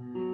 Come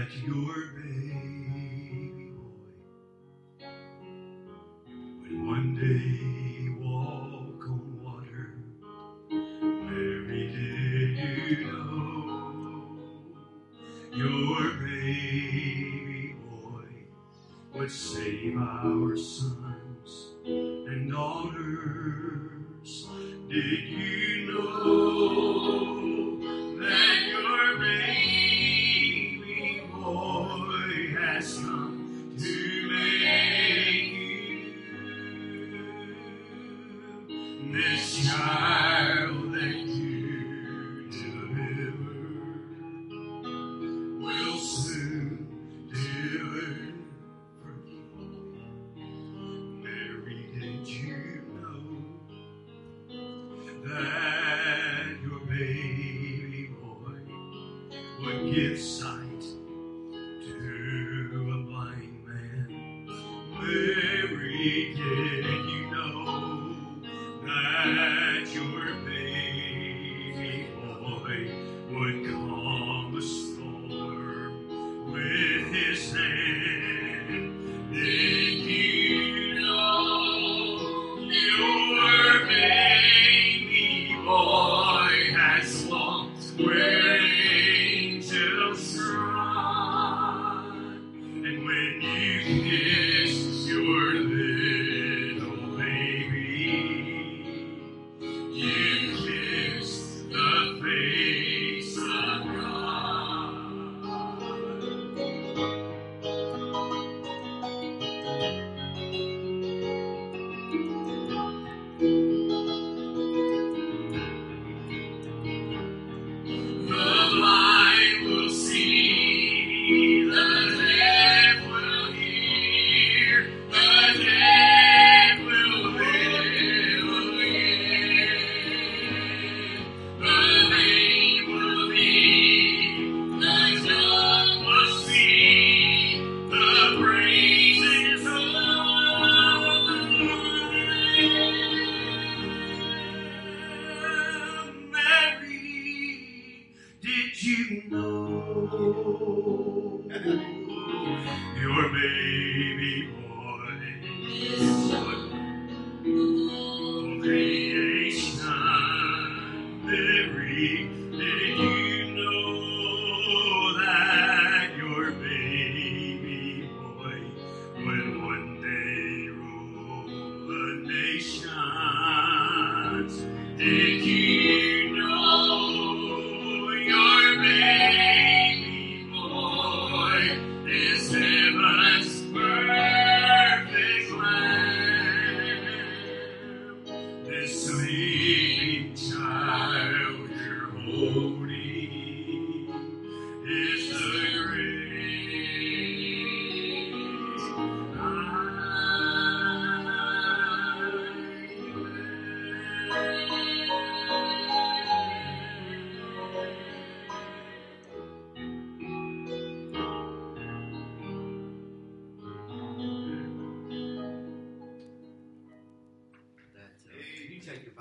that your baby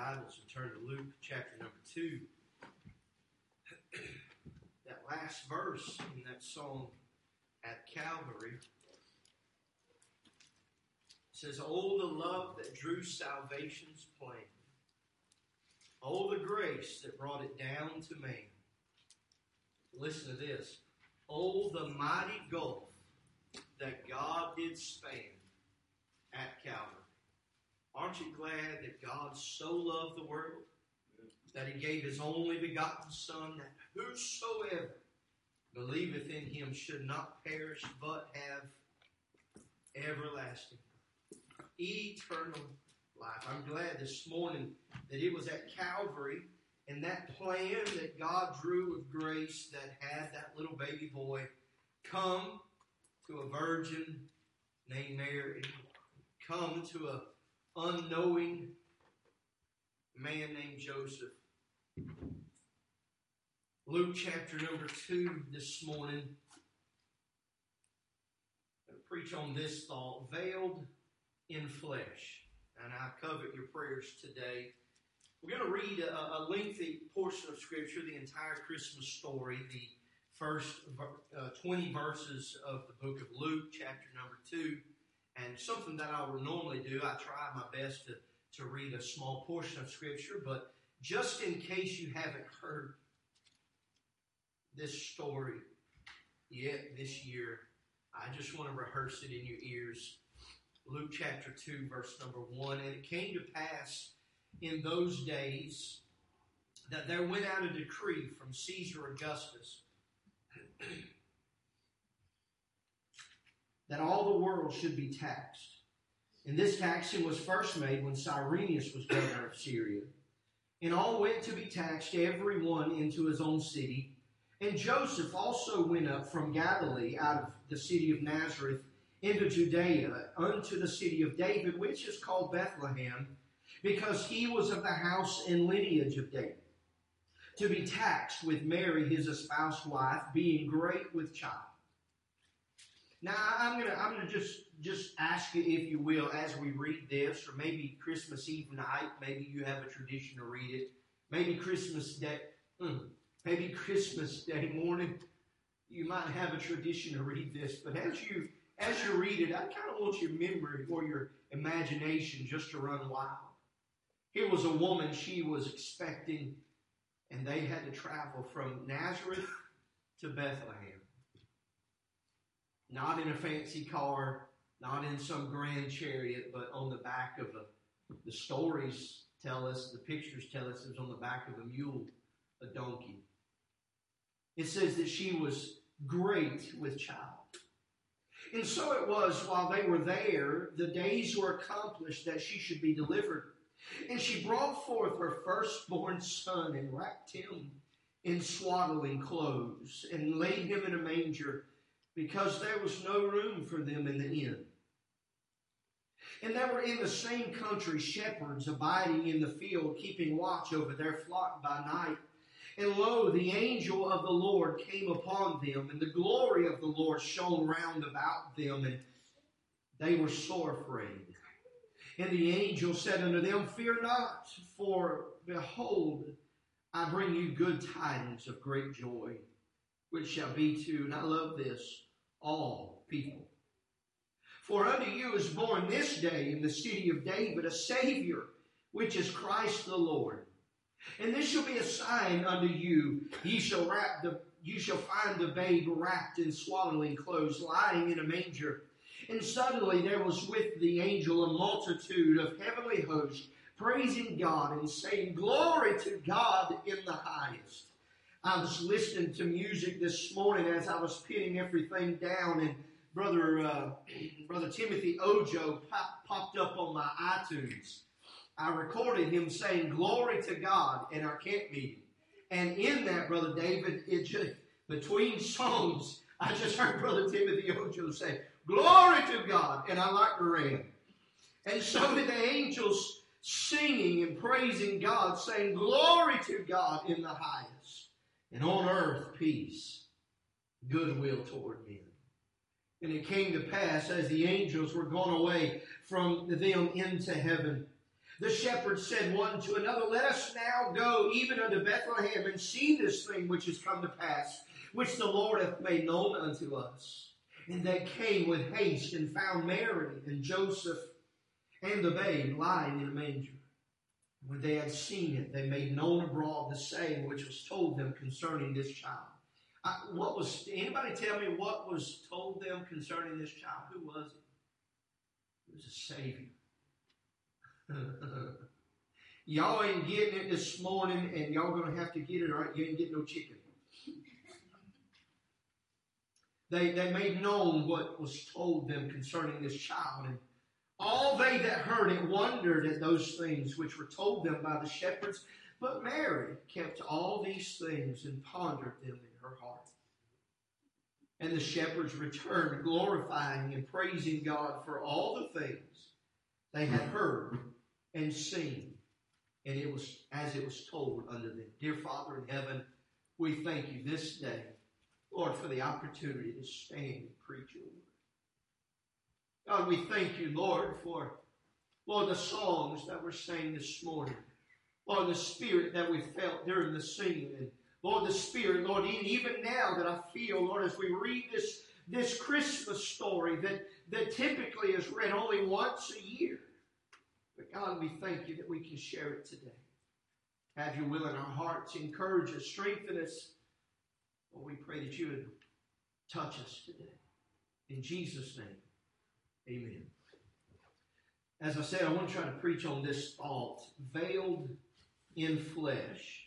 Bibles and turn to Luke chapter number two, that last verse in that song at Calvary says, Oh, the love that drew salvation's plan. Oh, the grace that brought it down to man. Listen to this. Oh, the mighty gulf that God did span at Calvary. Aren't you glad that God so loved the world? That he gave his only begotten Son, that whosoever believeth in him should not perish but have everlasting, eternal life? I'm glad this morning that it was at Calvary and that plan that God drew with grace that had that little baby boy come to a virgin named Mary, come to a unknowing man named Joseph. Luke chapter number 2 this morning. To preach on this thought veiled in flesh. And I covet your prayers today. We're going to read a, a lengthy portion of Scripture, the entire Christmas story, the first uh, 20 verses of the book of Luke, chapter number 2. And something that I would normally do, I try my best to, to read a small portion of Scripture, but just in case you haven't heard this story yet this year, I just want to rehearse it in your ears. Luke chapter 2, verse number 1. And it came to pass in those days that there went out a decree from Caesar Augustus that all the world should be taxed. And this taxing was first made when Cyrenius was governor of Syria. And all went to be taxed, every one into his own city. And Joseph also went up from Galilee out of the city of Nazareth into Judea unto the city of David, which is called Bethlehem, because he was of the house and lineage of David, to be taxed with Mary, his espoused wife, being great with child. Now I'm gonna I'm gonna just just ask you if you will as we read this, or maybe Christmas Eve night, maybe you have a tradition to read it. Maybe Christmas Day, mm, maybe Christmas Day morning, you might have a tradition to read this. But as you as you read it, I kind of want your memory or your imagination just to run wild. Here was a woman she was expecting, and they had to travel from Nazareth to Bethlehem. Not in a fancy car, not in some grand chariot, but on the back of a, the stories tell us, the pictures tell us it was on the back of a mule, a donkey. It says that she was great with child. And so it was while they were there, the days were accomplished that she should be delivered. And she brought forth her firstborn son and wrapped him in swaddling clothes and laid him in a manger because there was no room for them in the inn. And there were in the same country shepherds abiding in the field, keeping watch over their flock by night. And lo, the angel of the Lord came upon them, and the glory of the Lord shone round about them, and they were sore afraid. And the angel said unto them, Fear not, for behold, I bring you good tidings of great joy, which shall be to, and I love this, all people. For unto you is born this day in the city of David a Savior, which is Christ the Lord. And this shall be a sign unto you. Ye shall wrap the you shall find the babe wrapped in swaddling clothes, lying in a manger. And suddenly there was with the angel a multitude of heavenly hosts, praising God and saying, Glory to God in the highest. I was listening to music this morning as I was pinning everything down, and brother uh, brother Timothy Ojo pop, popped up on my iTunes. I recorded him saying "Glory to God" in our camp meeting, and in that, brother David, it just between songs, I just heard brother Timothy Ojo say "Glory to God," and I like ran. And so did the angels singing and praising God, saying, Glory to God in the highest, and on earth peace, goodwill toward men. And it came to pass as the angels were gone away from them into heaven. The shepherds said one to another, Let us now go even unto Bethlehem and see this thing which has come to pass, which the Lord hath made known unto us. And they came with haste and found Mary and Joseph and the babe lying in a manger. When they had seen it, they made known abroad the saying which was told them concerning this child. Uh, what was anybody tell me what was told them concerning this child? Who was it? It was a savior. y'all ain't getting it this morning, and y'all gonna have to get it, or you ain't getting no chicken. They they made known what was told them concerning this child, and all they that heard it wondered at those things which were told them by the shepherds. But Mary kept all these things and pondered them in her heart. And the shepherds returned, glorifying and praising God for all the things they had heard and seen. And it was as it was told unto them. Dear Father in heaven, we thank you this day, Lord, for the opportunity to stand and preach your. God, we thank you, Lord, for, Lord, the songs that were sang this morning. Lord, the spirit that we felt during the singing. And Lord, the spirit, Lord, even now that I feel, Lord, as we read this, this Christmas story that, that typically is read only once a year. But God, we thank you that we can share it today. Have your will in our hearts. Encourage us, strengthen us. Lord, we pray that you would touch us today. In Jesus' name. Amen. As I said, I want to try to preach on this thought veiled in flesh.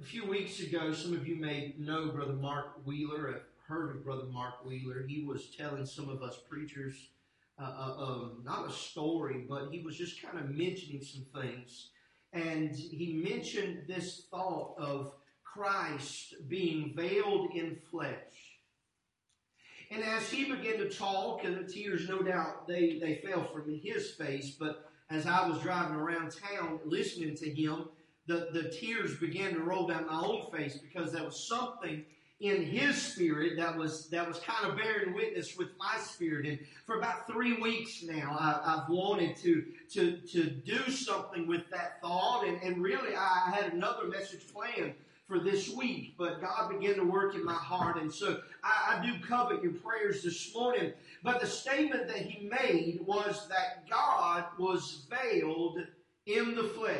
A few weeks ago, some of you may know Brother Mark Wheeler, have heard of Brother Mark Wheeler. He was telling some of us preachers uh, uh, um, not a story, but he was just kind of mentioning some things. And he mentioned this thought of Christ being veiled in flesh. And as he began to talk, and the tears, no doubt, they, they fell from his face, but as I was driving around town listening to him, the, the tears began to roll down my own face because there was something in his spirit that was that was kind of bearing witness with my spirit. And for about three weeks now, I, have wanted to to to do something with that thought, and, and really I had another message planned for this week, but God began to work in my heart. And so I, I, do covet your prayers this morning. But the statement that he made was that God was veiled in the flesh.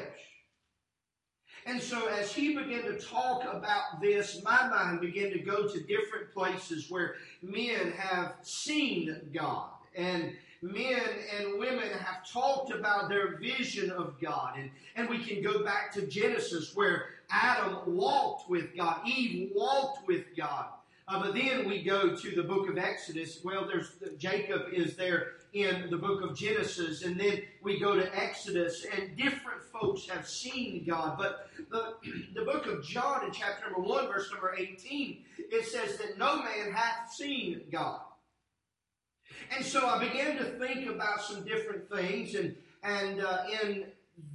And so as he began to talk about this, my mind began to go to different places where men have seen God. And men and women have talked about their vision of God. And, and we can go back to Genesis where Adam walked with God, Eve walked with God. Uh, but then we go to the book of Exodus. Well, there's Jacob is there in the book of Genesis, and then we go to Exodus, and different folks have seen God. But the, the book of John in chapter number one, verse number 18, it says that no man hath seen God. And so I began to think about some different things, and and uh, in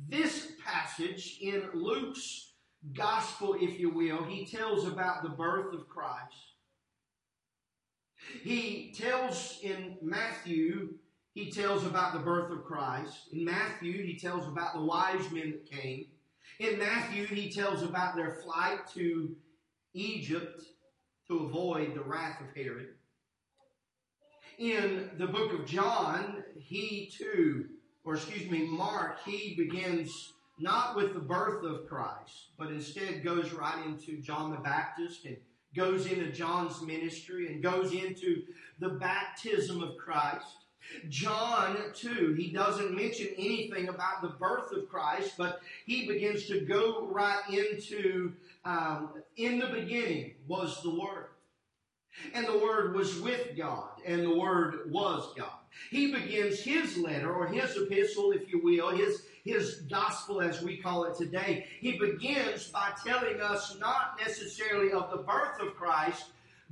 this passage in Luke's gospel, if you will, he tells about the birth of Christ. He tells in Matthew, he tells about the birth of Christ. In Matthew, he tells about the wise men that came. In Matthew, he tells about their flight to Egypt to avoid the wrath of Herod. In the book of John, he too, or excuse me, Mark, he begins not with the birth of Christ, but instead goes right into John the Baptist and goes into John's ministry and goes into the baptism of Christ. John, too, he doesn't mention anything about the birth of Christ, but he begins to go right into, um, in the beginning was the Word. And the Word was with God, and the Word was God. He begins his letter, or his epistle, if you will, his, his gospel as we call it today. He begins by telling us not necessarily of the birth of Christ,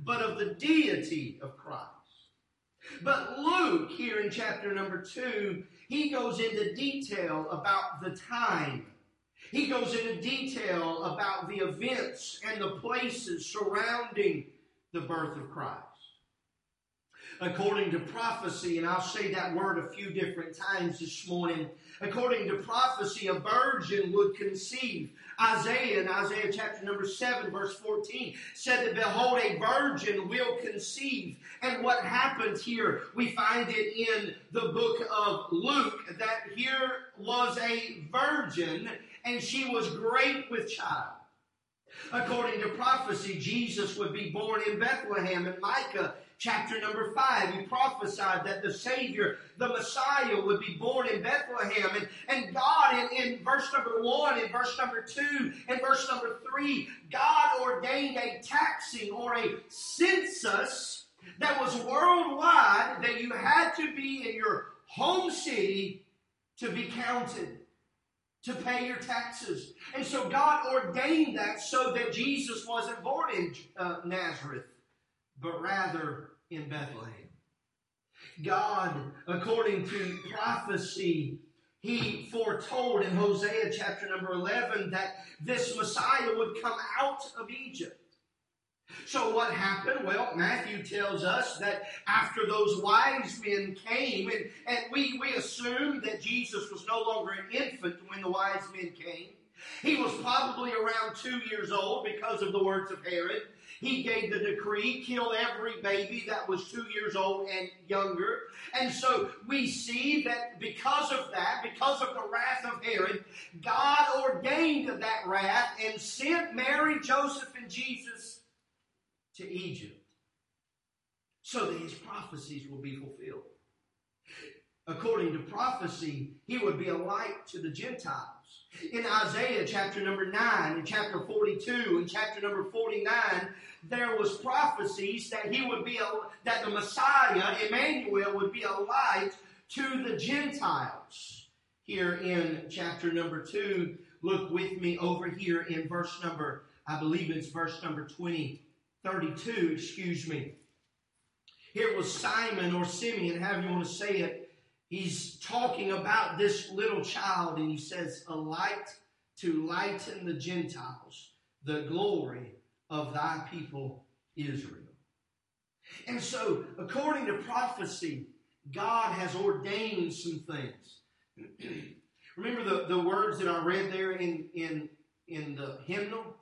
but of the deity of Christ. But Luke, here in chapter number two, he goes into detail about the time. He goes into detail about the events and the places surrounding the birth of Christ. According to prophecy, and I'll say that word a few different times this morning. According to prophecy, a virgin would conceive. Isaiah in Isaiah chapter number 7, verse 14 said that, Behold, a virgin will conceive. And what happened here, we find it in the book of Luke, that here was a virgin and she was great with child. According to prophecy, Jesus would be born in Bethlehem. In Micah chapter number 5, he prophesied that the Savior, the Messiah, would be born in Bethlehem. And, and God, in, in verse number 1, in verse number 2, in verse number 3, God ordained a taxing or a census that was worldwide that you had to be in your home city to be counted to pay your taxes. And so God ordained that so that Jesus wasn't born in uh, Nazareth, but rather in Bethlehem. God, according to prophecy, he foretold in Hosea chapter number 11 that this Messiah would come out of Egypt. So what happened? Well, Matthew tells us that after those wise men came, and, and we, we assume that Jesus was no longer an infant when the wise men came. He was probably around two years old because of the words of Herod. He gave the decree, kill every baby that was two years old and younger. And so we see that because of that, because of the wrath of Herod, God ordained that wrath and sent Mary, Joseph, and Jesus to Egypt so that his prophecies will be fulfilled. According to prophecy, he would be a light to the Gentiles. In Isaiah chapter number 9, in chapter 42, and chapter number 49, there was prophecies that he would be a, that the Messiah, Emmanuel, would be a light to the Gentiles. Here in chapter number 2, look with me over here in verse number, I believe it's verse number 20, 32, excuse me. Here was Simon or Simeon, however you want to say it. He's talking about this little child, and he says, A light to lighten the Gentiles, the glory of thy people Israel. And so, according to prophecy, God has ordained some things. Remember the, the words that I read there in, in, in the hymnal?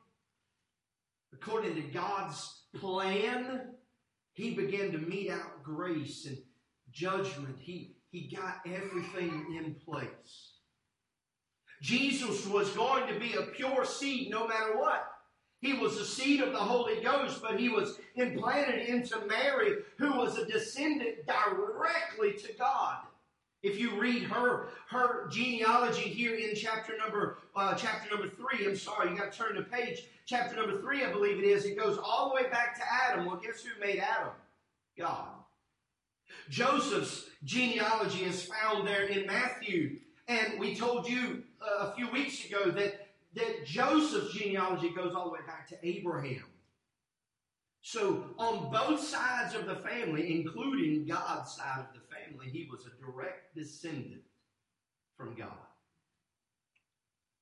According to God's plan, He began to mete out grace and judgment. He, he got everything in place. Jesus was going to be a pure seed no matter what. He was the seed of the Holy Ghost, but he was implanted into Mary, who was a descendant directly to God. If you read her her genealogy here in chapter number uh, chapter number three, I'm sorry, you got to turn the page. Chapter number three, I believe it is. It goes all the way back to Adam. Well, guess who made Adam? God. Joseph's genealogy is found there in Matthew, and we told you uh, a few weeks ago that that Joseph's genealogy goes all the way back to Abraham. So, on both sides of the family, including God's side of the family, he was a direct descendant from God.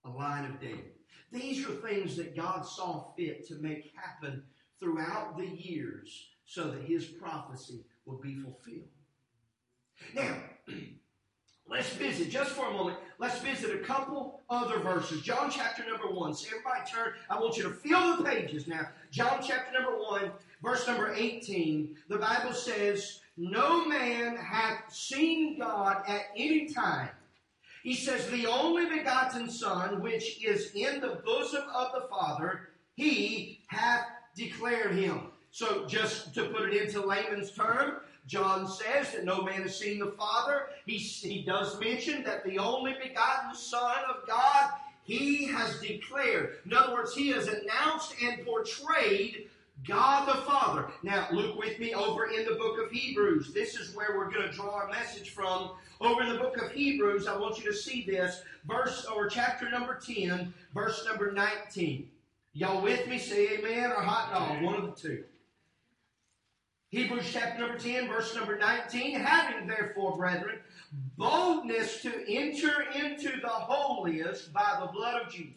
A line of David. These are things that God saw fit to make happen throughout the years so that his prophecy would be fulfilled. Now, Let's visit, just for a moment, let's visit a couple other verses. John chapter number 1. So everybody turn, I want you to fill the pages now. John chapter number 1, verse number 18. The Bible says, No man hath seen God at any time. He says, The only begotten Son, which is in the bosom of the Father, he hath declared him. So just to put it into layman's term, John says that no man has seen the Father. He, he does mention that the only begotten Son of God, he has declared. In other words, he has announced and portrayed God the Father. Now, look with me over in the book of Hebrews. This is where we're going to draw our message from. Over in the book of Hebrews, I want you to see this. Verse or chapter number 10, verse number 19. Y'all with me? Say amen or hot dog. One of the two. Hebrews chapter number 10, verse number 19. Having therefore, brethren, boldness to enter into the holiest by the blood of Jesus,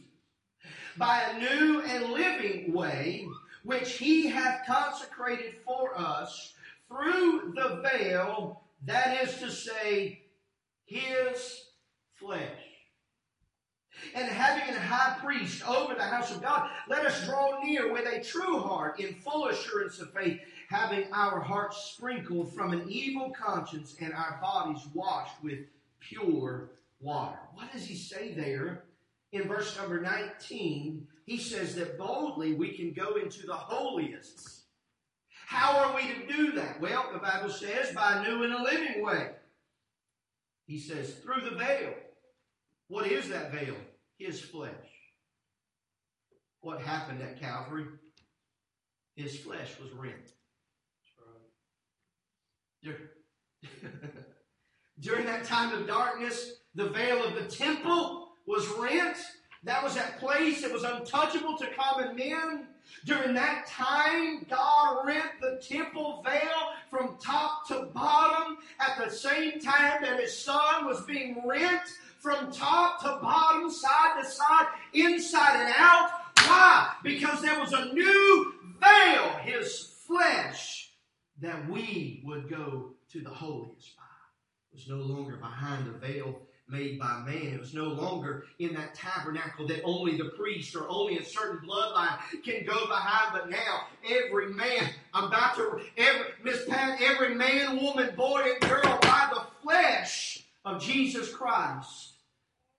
by a new and living way, which he hath consecrated for us through the veil, that is to say, his flesh. And having a high priest over the house of God, let us draw near with a true heart in full assurance of faith having our hearts sprinkled from an evil conscience and our bodies washed with pure water. What does he say there in verse number 19? He says that boldly we can go into the holiest. How are we to do that? Well, the Bible says by a new and a living way. He says through the veil. What is that veil? His flesh. What happened at Calvary? His flesh was rent. During that time of darkness, the veil of the temple was rent. That was that place that was untouchable to common men. During that time, God rent the temple veil from top to bottom at the same time that His Son was being rent from top to bottom, side to side, inside and out. Why? Because there was a new veil, His flesh, that we would go to the holiest by. It was no longer behind a veil made by man. It was no longer in that tabernacle that only the priest or only a certain bloodline can go behind. But now every man, I'm about to, every, Miss Pat, every man, woman, boy, and girl by the flesh of Jesus Christ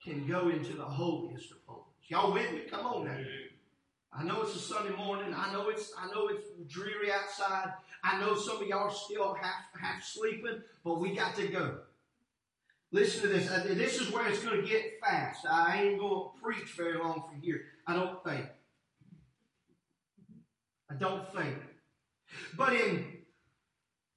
can go into the holiest of holies. Y'all with me? Come on now. I know it's a Sunday morning. I know it's I know it's dreary outside. I know some of y'all are still half half sleeping, but we got to go. Listen to this. Uh, This is where it's going to get fast. I ain't going to preach very long from here. I don't think. I don't think. But in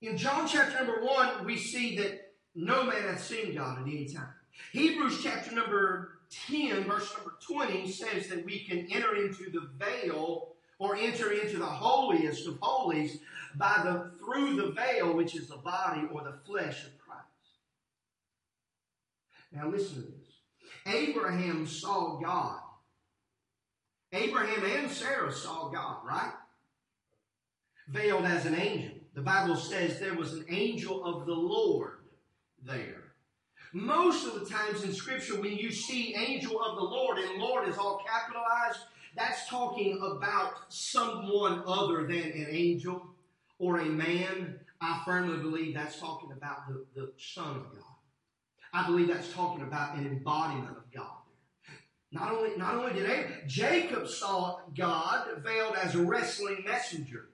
in John chapter number one, we see that no man hath seen God at any time. Hebrews chapter number 10, verse number 20 says that we can enter into the veil or enter into the holiest of holies by the through the veil, which is the body or the flesh of Christ. Now listen to this. Abraham saw God. Abraham and Sarah saw God, right? Veiled as an angel. The Bible says there was an angel of the Lord there. Most of the times in Scripture, when you see angel of the Lord, and Lord is all capitalized, that's talking about someone other than an angel or a man. I firmly believe that's talking about the, the Son of God. I believe that's talking about an embodiment of God. Not only, not only did Abraham, Jacob saw God veiled as a wrestling messenger.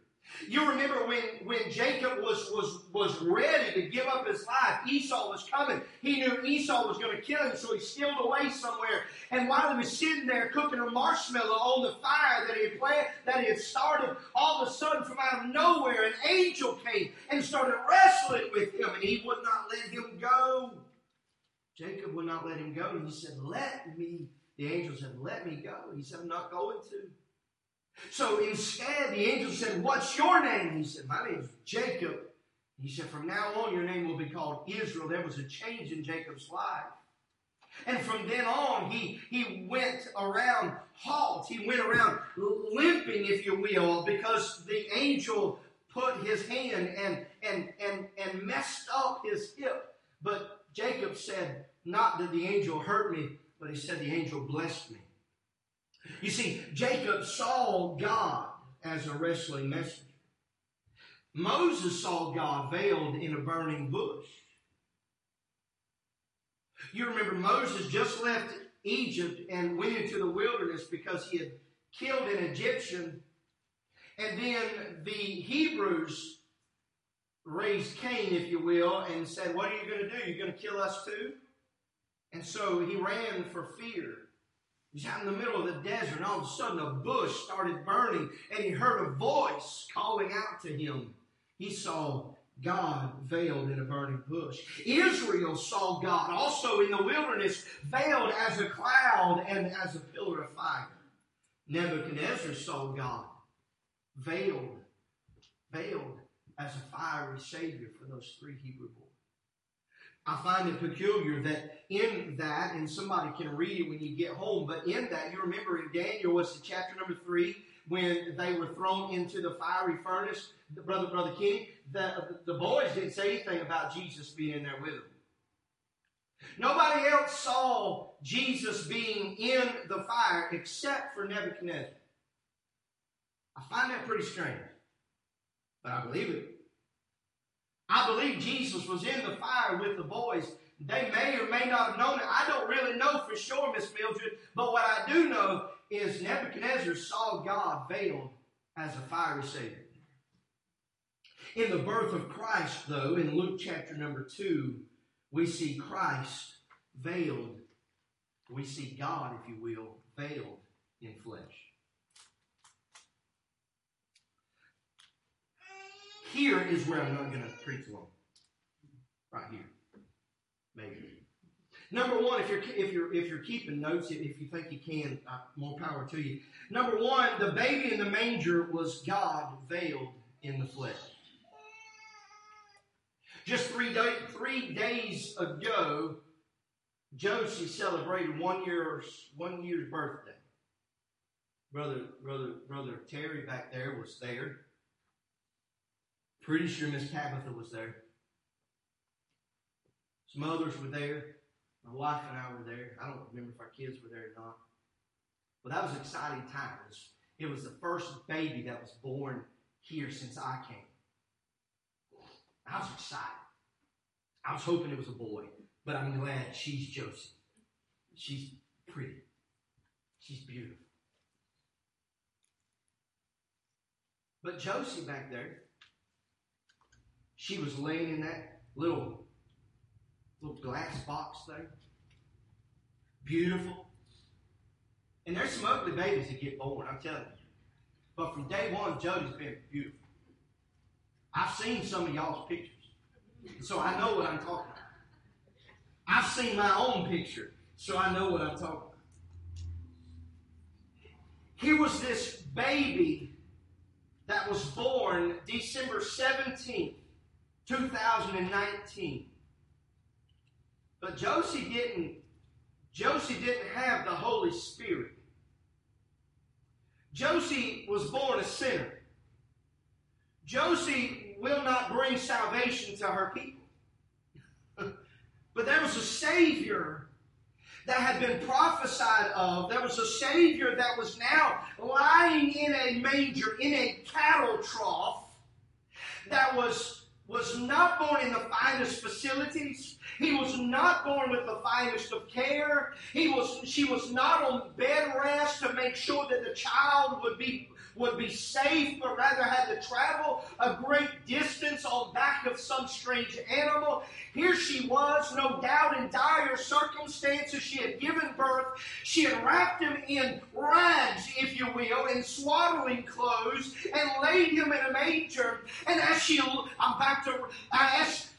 You remember when, when Jacob was, was, was ready to give up his life, Esau was coming. He knew Esau was going to kill him, so he stealed away somewhere. And while he was sitting there cooking a marshmallow on the fire that he had planned, that he had started, all of a sudden from out of nowhere, an angel came and started wrestling with him, and he would not let him go. Jacob would not let him go, and he said, Let me. The angel said, Let me go. He said, I'm not going to. So instead, the angel said, What's your name? He said, My name is Jacob. He said, From now on, your name will be called Israel. There was a change in Jacob's life. And from then on, he, he went around halt. He went around limping, if you will, because the angel put his hand and, and, and, and messed up his hip. But Jacob said, not that the angel hurt me, but he said the angel blessed me. You see, Jacob saw God as a wrestling messenger. Moses saw God veiled in a burning bush. You remember Moses just left Egypt and went into the wilderness because he had killed an Egyptian. And then the Hebrews raised Cain, if you will, and said, What are you going to do? You're going to kill us too? And so he ran for fear. He's out in the middle of the desert, and all of a sudden a bush started burning, and he heard a voice calling out to him. He saw God veiled in a burning bush. Israel saw God also in the wilderness, veiled as a cloud and as a pillar of fire. Nebuchadnezzar saw God veiled, veiled as a fiery savior for those three Hebrew boys. I find it peculiar that in that, and somebody can read it when you get home, but in that, you remember in Daniel, was the chapter number three, when they were thrown into the fiery furnace, the brother, brother King, the, the boys didn't say anything about Jesus being in there with them. Nobody else saw Jesus being in the fire except for Nebuchadnezzar. I find that pretty strange, but I believe it. I believe Jesus was in the fire with the boys. They may or may not have known it. I don't really know for sure, Miss Mildred, but what I do know is Nebuchadnezzar saw God veiled as a fiery Savior. In the birth of Christ, though, in Luke chapter number 2, we see Christ veiled. We see God, if you will, veiled in flesh. Here is where I'm not going to preach long. Right here. Maybe. Number one, if you're if you're if you're keeping notes, if you think you can, uh, more power to you. Number one, the baby in the manger was God veiled in the flesh. Just three day, three days ago, Josie celebrated one year's one year's birthday. Brother, brother, brother Terry back there was there. Pretty sure Miss Tabitha was there. Some others were there. My wife and I were there. I don't remember if our kids were there or not. But that was an exciting time. It was, the first baby that was born here since I came. I was excited. I was hoping it was a boy, but I'm glad she's Josie. She's pretty. She's beautiful. But Josie back there, she was laying in that little little glass box there. Beautiful. And there's some ugly babies that get born, I'm telling you. But from day one, Jody's been beautiful. I've seen some of y'all's pictures. So I know what I'm talking about. I've seen my own picture, so I know what I'm talking about. Here was this baby that was born December 17th, 2019. But Josie didn't Josie didn't have the Holy Spirit. Josie was born a sinner. Josie will not bring salvation to her people. but there was a Savior that had been prophesied of. There was a Savior that was now lying in a manger, in a cattle trough, that was, was not born in the finest facilities. He was not born with the finest of care. He was, she was not on bed rest to make sure that the child would be would be safe, but rather had to travel a great distance on back of some strange animal. Here she was, no doubt in dire circumstances. She had given birth. She had wrapped him in rags, if you will, in swaddling clothes, and laid him in a manger. And as she, I'm back to, as,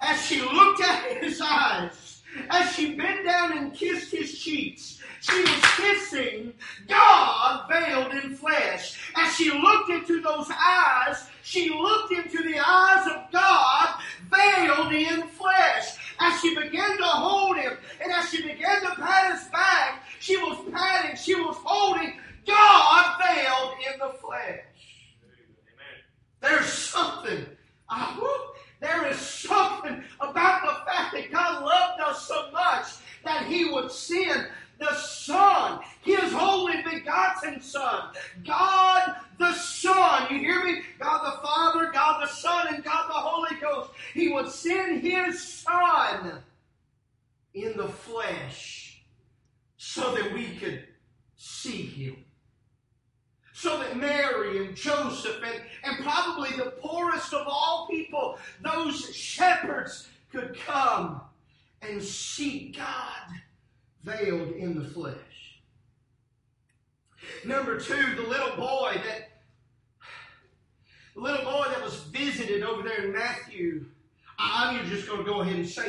as she looked at his eyes, as she bent down and kissed his cheeks, she was kissing God veiled in flesh. As she looked into those eyes, she looked into the eyes of God veiled in flesh. As she began to hold him and as she began to pat his back, she was patting, she was holding God veiled in the flesh. There's something, uh, there is something about the fact that God the Son, His only begotten Son. God the Son. You hear me? God the Father, God the Son, and God the Holy Ghost. He would send His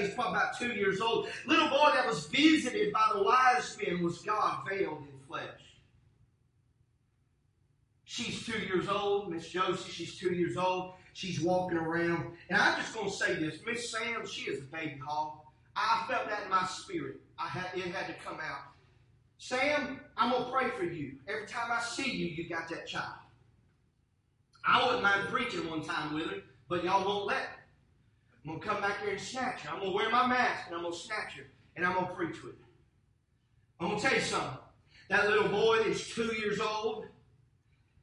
he's probably about two years old. Little boy that was visited by the wise men was God veiled in flesh. She's two years old, Miss Josie. She's two years old. She's walking around, and I'm just going to say this: Miss Sam, she is a baby hog. I felt that in my spirit. I had it had to come out. Sam, I'm gonna pray for you. Every time I see you, you got that child. I wouldn't mind preaching one time with her, but y'all won't let me. I'm gonna come back here and snatch her. I'm gonna wear my mask and I'm gonna snatch her and I'm gonna preach with her. I'm gonna tell you something. That little boy that's two years old,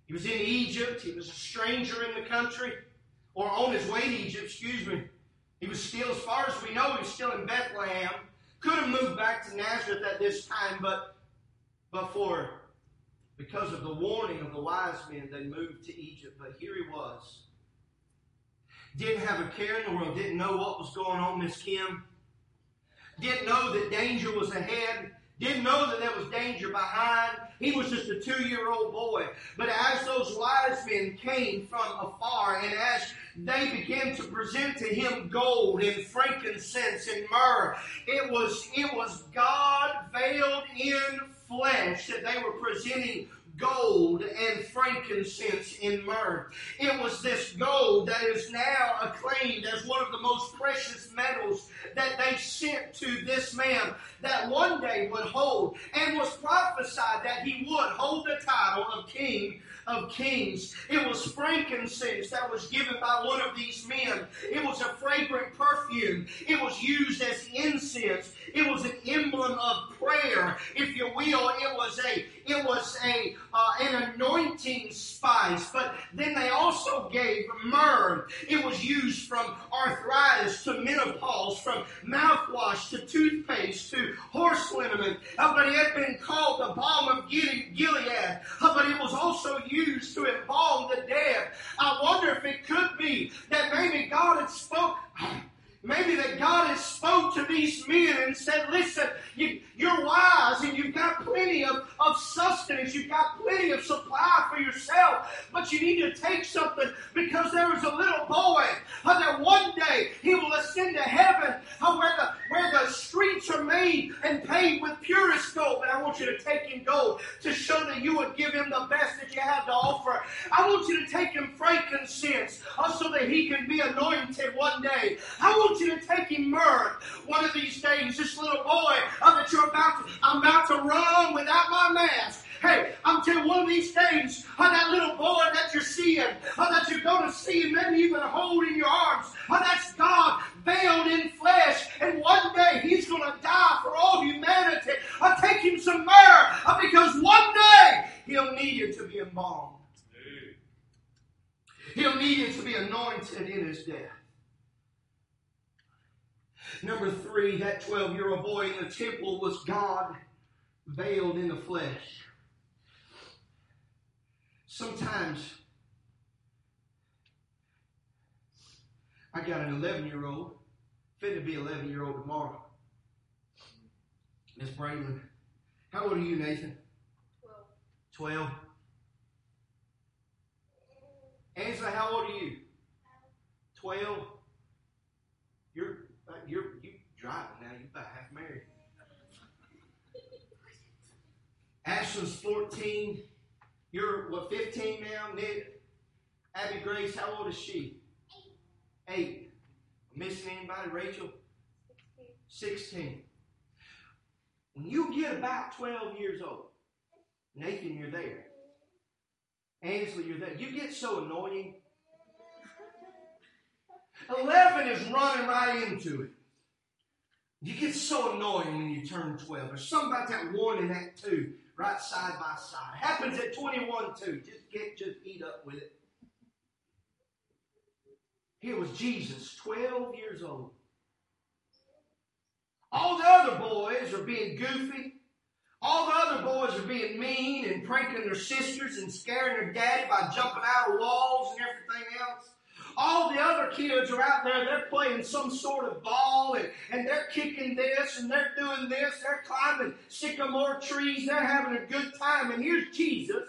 he was in Egypt, he was a stranger in the country, or on his way to Egypt, excuse me. He was still, as far as we know, he was still in Bethlehem. Could have moved back to Nazareth at this time, but, but for, because of the warning of the wise men, they moved to Egypt. But here he was. Didn't have a care in the world, didn't know what was going on, Miss Kim. Didn't know that danger was ahead. Didn't know that there was danger behind. He was just a two year old boy. But as those wise men came from afar and as they began to present to him gold and frankincense and myrrh, it was, it was God veiled in flesh that they were presenting gold and frankincense and myrrh. It was this gold that is now acclaimed as one of the most precious metals that they sent to this man that one day would hold and was prophesied that he would hold the title of king of kings. It was frankincense that was given by one of these men. It was a fragrant perfume. It was used as incense. It was an emblem of prayer, if you will. It was a it was a uh, an anointing spice. But then they also gave myrrh. It was used from arthritis to menopause, from mouthwash to toothpaste to horse liniment. Uh, but it had been called the balm of Gilead. Uh, but it was also used to embalm the dead. I wonder if it could be that maybe God had spoke. Maybe that God has spoke to these men and said, listen, you, you're wise and you've got plenty of, of sustenance. You've got plenty of supply for yourself. But you need to take something because there is a little boy uh, that one day he will ascend to heaven uh, where, the, where the streets are made and paved with purest gold. But I want you to take him gold to show that you would give him the best that you have to offer. I want you to take him frankincense uh, so that he can be anointed one day. I want you to take him myrrh one of these days. This little boy that you're about to, I'm about to run without my mask. Hey, I'm telling you, one of these days, uh, that little boy that you're seeing, uh, that you're going to see, and maybe even hold in your arms, uh, that's God veiled in flesh. And one day He's going to die for all humanity. Uh, take Him some myrrh, because one day He'll need it to be embalmed. He'll need it to be anointed in His death. Number three, that 12 year old boy in the temple was God veiled in the flesh. Sometimes I got an 11 year old, fit to be 11 year old tomorrow. Miss Braylon. How old are you, Nathan? 12. 12. Angela, how old are you? 12. You're you're you driving now. You about half married. Ashlyn's 14. You're what 15 now, Nick? Abby Grace, how old is she? Eight. Eight. Missing anybody? Rachel? 16. When you get about 12 years old, Nathan, you're there. Ainsley, you're there. You get so annoying. 11 is running right into it. You get so annoying when you turn 12. There's something about that 1 and that 2 right side by side. Happens at 21 too. Just get, just eat up with it. Here was Jesus, 12 years old. All the other boys are being goofy. All the other boys are being mean and pranking their sisters and scaring their daddy by jumping out of walls and everything else. All the other kids are out there, they're playing some sort of ball and, and they're kicking this and they're doing this, they're climbing sycamore trees, they're having a good time. And here's Jesus,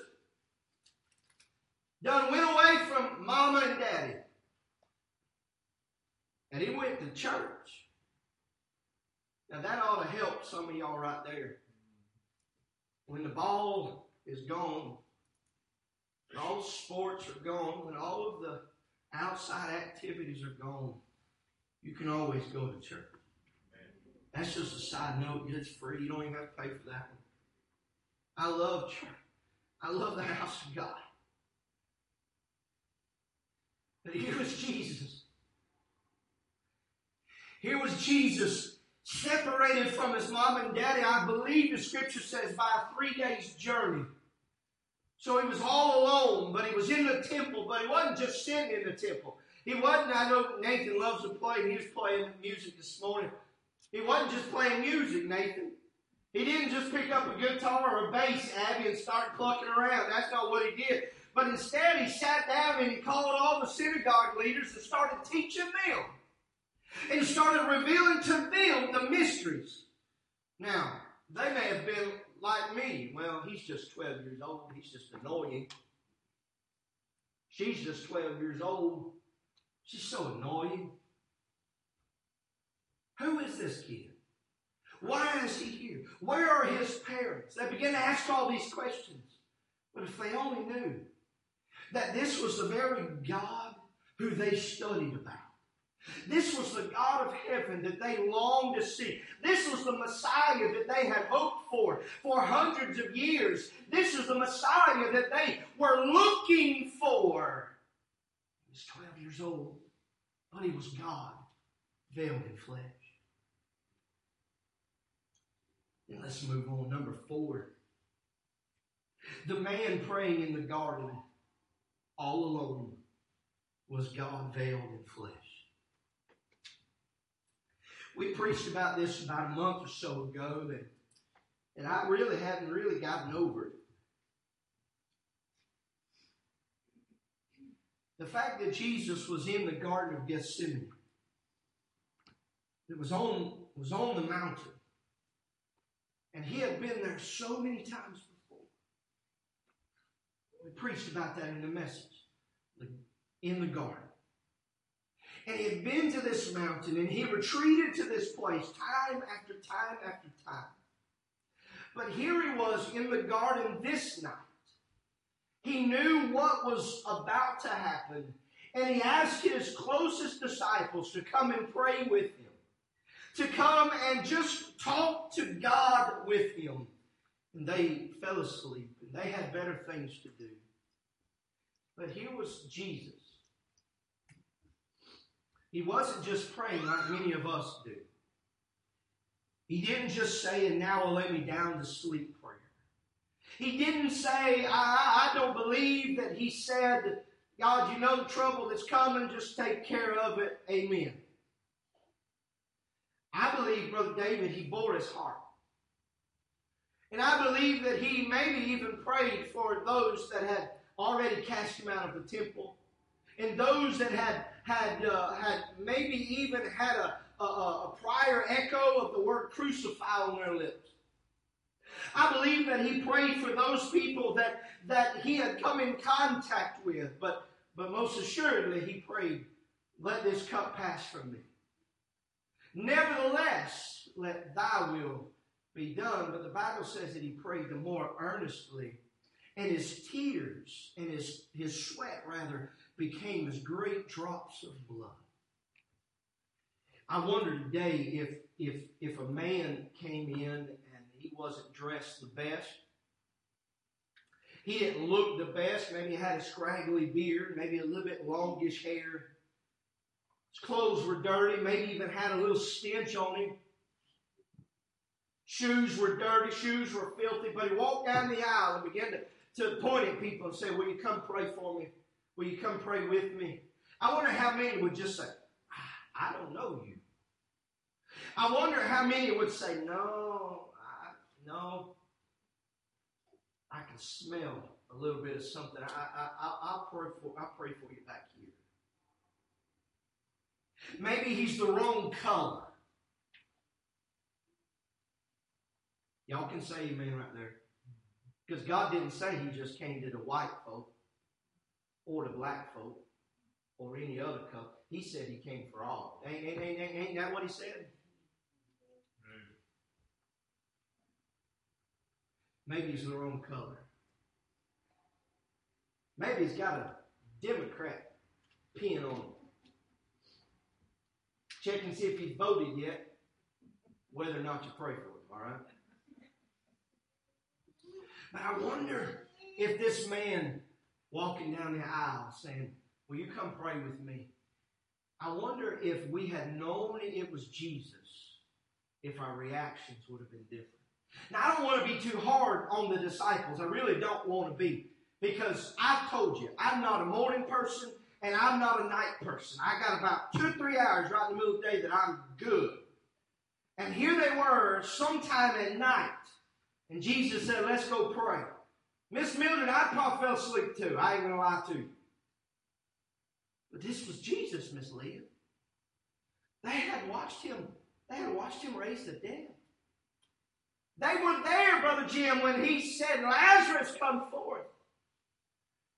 done went away from mama and daddy. And he went to church. Now that ought to help some of y'all right there. When the ball is gone, and all the sports are gone, when all of the outside activities are gone, you can always go to church. That's just a side note. It's free. You don't even have to pay for that one. I love church. I love the house of God. But here was Jesus. Here was Jesus separated from his mom and daddy, I believe the scripture says, by a three days journey. So he was all alone, but he was in the temple, but he wasn't just sitting in the temple. He wasn't, I know Nathan loves to play, and he was playing music this morning. He wasn't just playing music, Nathan. He didn't just pick up a guitar or a bass, Abby, and start plucking around. That's not what he did. But instead, he sat down and he called all the synagogue leaders and started teaching them and he started revealing to them the mysteries. Now, they may have been like me. Well, he's just 12 years old. He's just annoying. She's just 12 years old. She's so annoying. Who is this kid? Why is he here? Where are his parents? They begin to ask all these questions. But if they only knew that this was the very God who they studied about. This was the God of heaven that they longed to see. This was the Messiah that they had hoped for for hundreds of years. This is the Messiah that they were looking for. He was 12 years old, but he was God, veiled in flesh. And let's move on. Number four. The man praying in the garden all alone was God veiled in flesh. We preached about this about a month or so ago, and, and I really hadn't really gotten over it. The fact that Jesus was in the Garden of Gethsemane, it was on, was on the mountain, and he had been there so many times before. We preached about that in the message, in the garden. And he had been to this mountain and he retreated to this place time after time after time. But here he was in the garden this night. He knew what was about to happen and he asked his closest disciples to come and pray with him, to come and just talk to God with him. And they fell asleep and they had better things to do. But here was Jesus he wasn't just praying like many of us do. He didn't just say, and now lay me down to sleep prayer. He didn't say, I, I don't believe that he said, God, you know the trouble that's coming, just take care of it. Amen. I believe, Brother David, he bore his heart. And I believe that he maybe even prayed for those that had already cast him out of the temple and those that had had uh, had maybe even had a, a, a prior echo of the word crucify on their lips. I believe that he prayed for those people that that he had come in contact with, but but most assuredly he prayed, "Let this cup pass from me." Nevertheless, let Thy will be done. But the Bible says that he prayed the more earnestly, and his tears and his his sweat rather became as great drops of blood. I wonder today if if if a man came in and he wasn't dressed the best, he didn't look the best. Maybe he had a scraggly beard, maybe a little bit longish hair. His clothes were dirty, maybe even had a little stench on him. Shoes were dirty, shoes were filthy, but he walked down the aisle and began to, to point at people and say, Will you come pray for me? Will you come pray with me? I wonder how many would just say, I don't know you. I wonder how many would say, No, I, no. I can smell a little bit of something. I, I, I, I'll pray for, I'll pray for you back here. Maybe he's the wrong color. Y'all can say amen right there. Because God didn't say he just came to the white folk or the black folk or any other color. He said he came for all. Ain't, ain't, ain't, ain't, ain't that what he said? Maybe he's the wrong color. Maybe he's got a Democrat pin on him. Check and see if he's voted yet, whether or not you pray for him, all right? But I wonder if this man walking down the aisle saying, Will you come pray with me? I wonder if we had known it was Jesus, if our reactions would have been different. Now, I don't want to be too hard on the disciples. I really don't want to be. Because I've told you, I'm not a morning person and I'm not a night person. I got about two or three hours right in the middle of the day that I'm good. And here they were sometime at night. And Jesus said, Let's go pray. Miss Mildred, I probably fell asleep too. I ain't gonna lie to you. But this was Jesus, Miss Leah. They had watched him, they had watched him raise the dead. They were there, Brother Jim, when he said, Lazarus, come forth.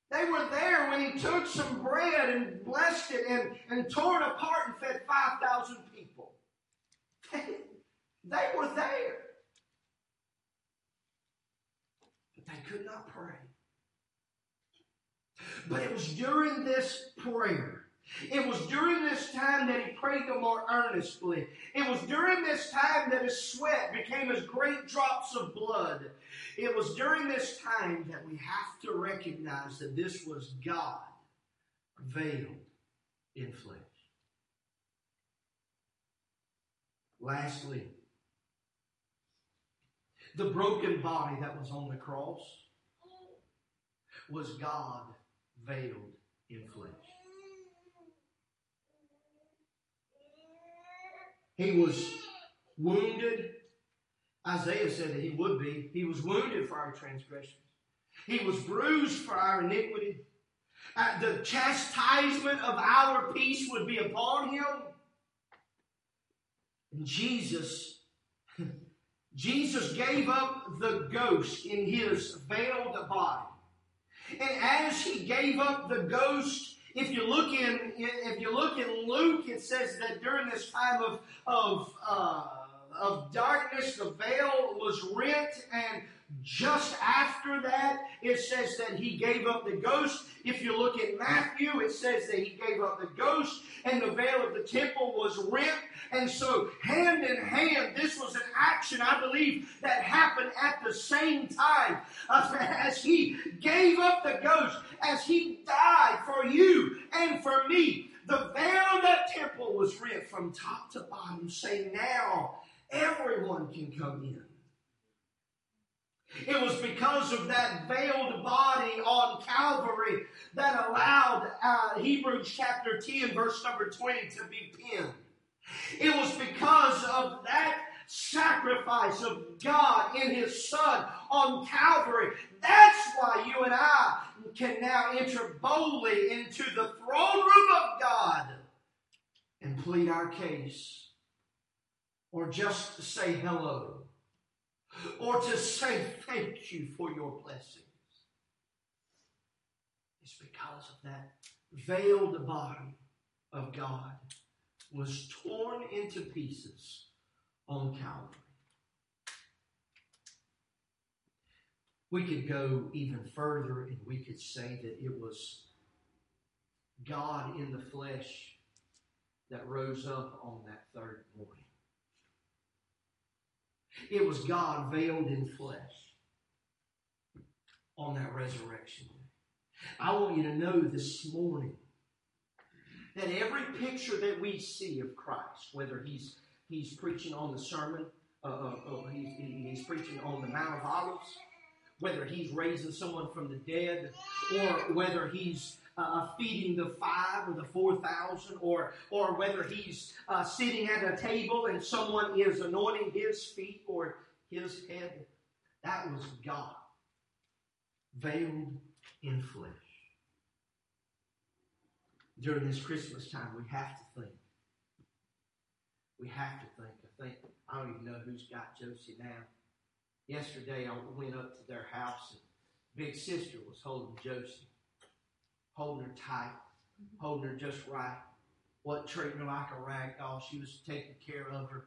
They were there when he took some bread and blessed it and, and tore it apart and fed 5,000 people. They, they were there. But they could not pray. But it was during this prayer it was during this time that he prayed the more earnestly. It was during this time that his sweat became as great drops of blood. It was during this time that we have to recognize that this was God veiled in flesh. Lastly, the broken body that was on the cross was God veiled in flesh. He was wounded. Isaiah said that he would be. He was wounded for our transgressions. He was bruised for our iniquity. Uh, the chastisement of our peace would be upon him. And Jesus, Jesus gave up the ghost in his veiled body. And as he gave up the ghost if you look in, if you look in Luke, it says that during this time of of uh, of darkness, the veil was rent, and just after that, it says that he gave up the ghost. If you look at Matthew, it says that he gave up the ghost, and the veil of the temple was rent. And so, hand in hand, this was an action, I believe, that happened at the same time as he gave up the ghost, as he died for you and for me. The veil of that temple was rent from top to bottom, saying, Now everyone can come in. It was because of that veiled body on Calvary that allowed uh, Hebrews chapter 10, verse number 20 to be penned. It was because of that sacrifice of God in His Son on Calvary. That's why you and I can now enter boldly into the throne room of God and plead our case or just say hello or to say thank you for your blessings. It's because of that veiled body of God was torn into pieces on Calvary. We could go even further and we could say that it was God in the flesh that rose up on that third morning. It was God veiled in flesh on that resurrection day. I want you to know this morning that every picture that we see of Christ, whether he's he's preaching on the Sermon uh, uh, uh, he's, he's preaching on the Mount of Olives, whether he's raising someone from the dead, or whether he's uh, feeding the five or the four thousand, or or whether he's uh, sitting at a table and someone is anointing his feet or his head. That was God, veiled in flesh. During this Christmas time, we have to think. We have to think. I think I don't even know who's got Josie now. Yesterday, I went up to their house, and big sister was holding Josie, holding her tight, mm-hmm. holding her just right. Wasn't treating her like a rag doll. She was taking care of her.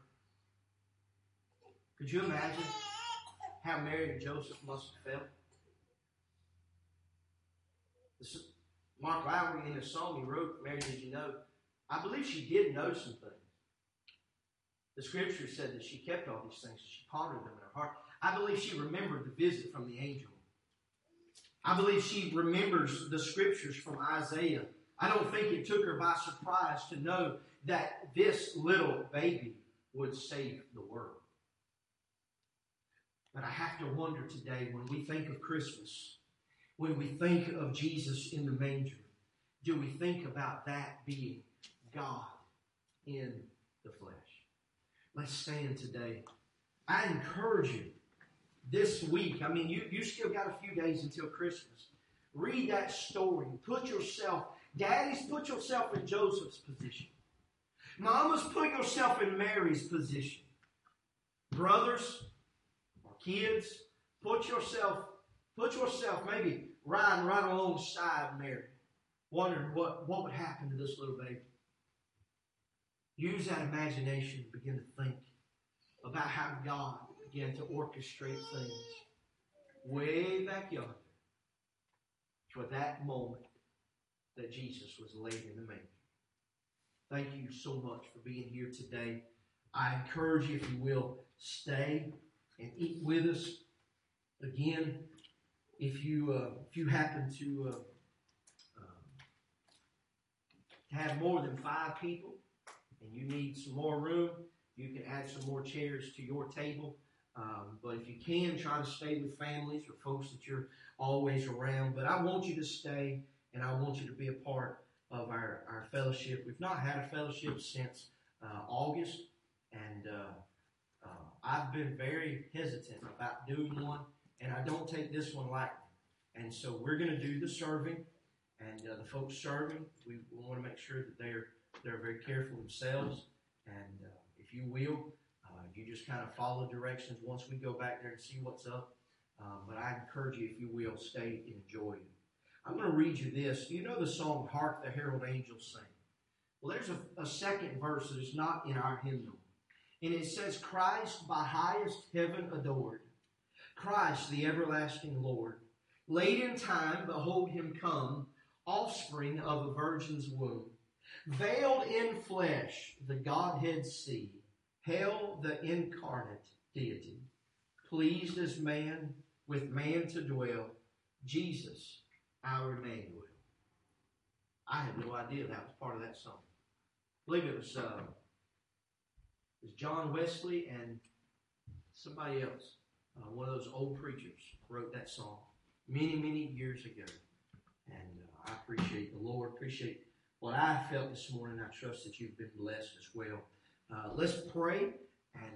Could you imagine how Mary and Joseph must have felt? This, Mark Lowry, in a song he wrote, Mary, did you know? I believe she did know some things. The scripture said that she kept all these things, and she pondered them in her heart. I believe she remembered the visit from the angel. I believe she remembers the scriptures from Isaiah. I don't think it took her by surprise to know that this little baby would save the world. But I have to wonder today when we think of Christmas, when we think of Jesus in the manger, do we think about that being God in the flesh? Let's stand today. I encourage you this week. I mean, you, you still got a few days until Christmas. Read that story. Put yourself, daddies, put yourself in Joseph's position. Mamas, put yourself in Mary's position. Brothers or kids, put yourself, put yourself maybe riding right alongside Mary, wondering what, what would happen to this little baby. Use that imagination to begin to think about how God began to orchestrate things way back yonder for that moment that Jesus was laid in the manger. Thank you so much for being here today. I encourage you, if you will, stay and eat with us. Again, if you uh, if you happen to uh, um, have more than five people and you need some more room, you can add some more chairs to your table. Um, but if you can, try to stay with families or folks that you're always around. But I want you to stay and I want you to be a part of our, our fellowship. We've not had a fellowship since uh, August, and uh, uh, I've been very hesitant about doing one, and I don't take this one lightly. And so we're going to do the serving, and uh, the folks serving, we, want to make sure that they're they're very careful themselves. And uh, if you will, you just kind of follow directions once we go back there and see what's up. Um, but I encourage you, if you will, stay and enjoy it. I'm going to read you this. You know the song "Hark the Herald Angels Sing." Well, there's a, a second verse that is not in our hymnal, and it says, "Christ by highest heaven adored, Christ the everlasting Lord, late in time, behold Him come, offspring of a virgin's womb." Veiled in flesh, the Godhead see, hail the incarnate deity, pleased as man, with man to dwell, Jesus, our Emmanuel. I had no idea that was part of that song. I believe it was, uh, it was John Wesley and somebody else, uh, one of those old preachers, wrote that song many, many years ago. And uh, I appreciate the Lord, appreciate what I felt this morning. I trust that you've been blessed as well. Uh, let's pray. And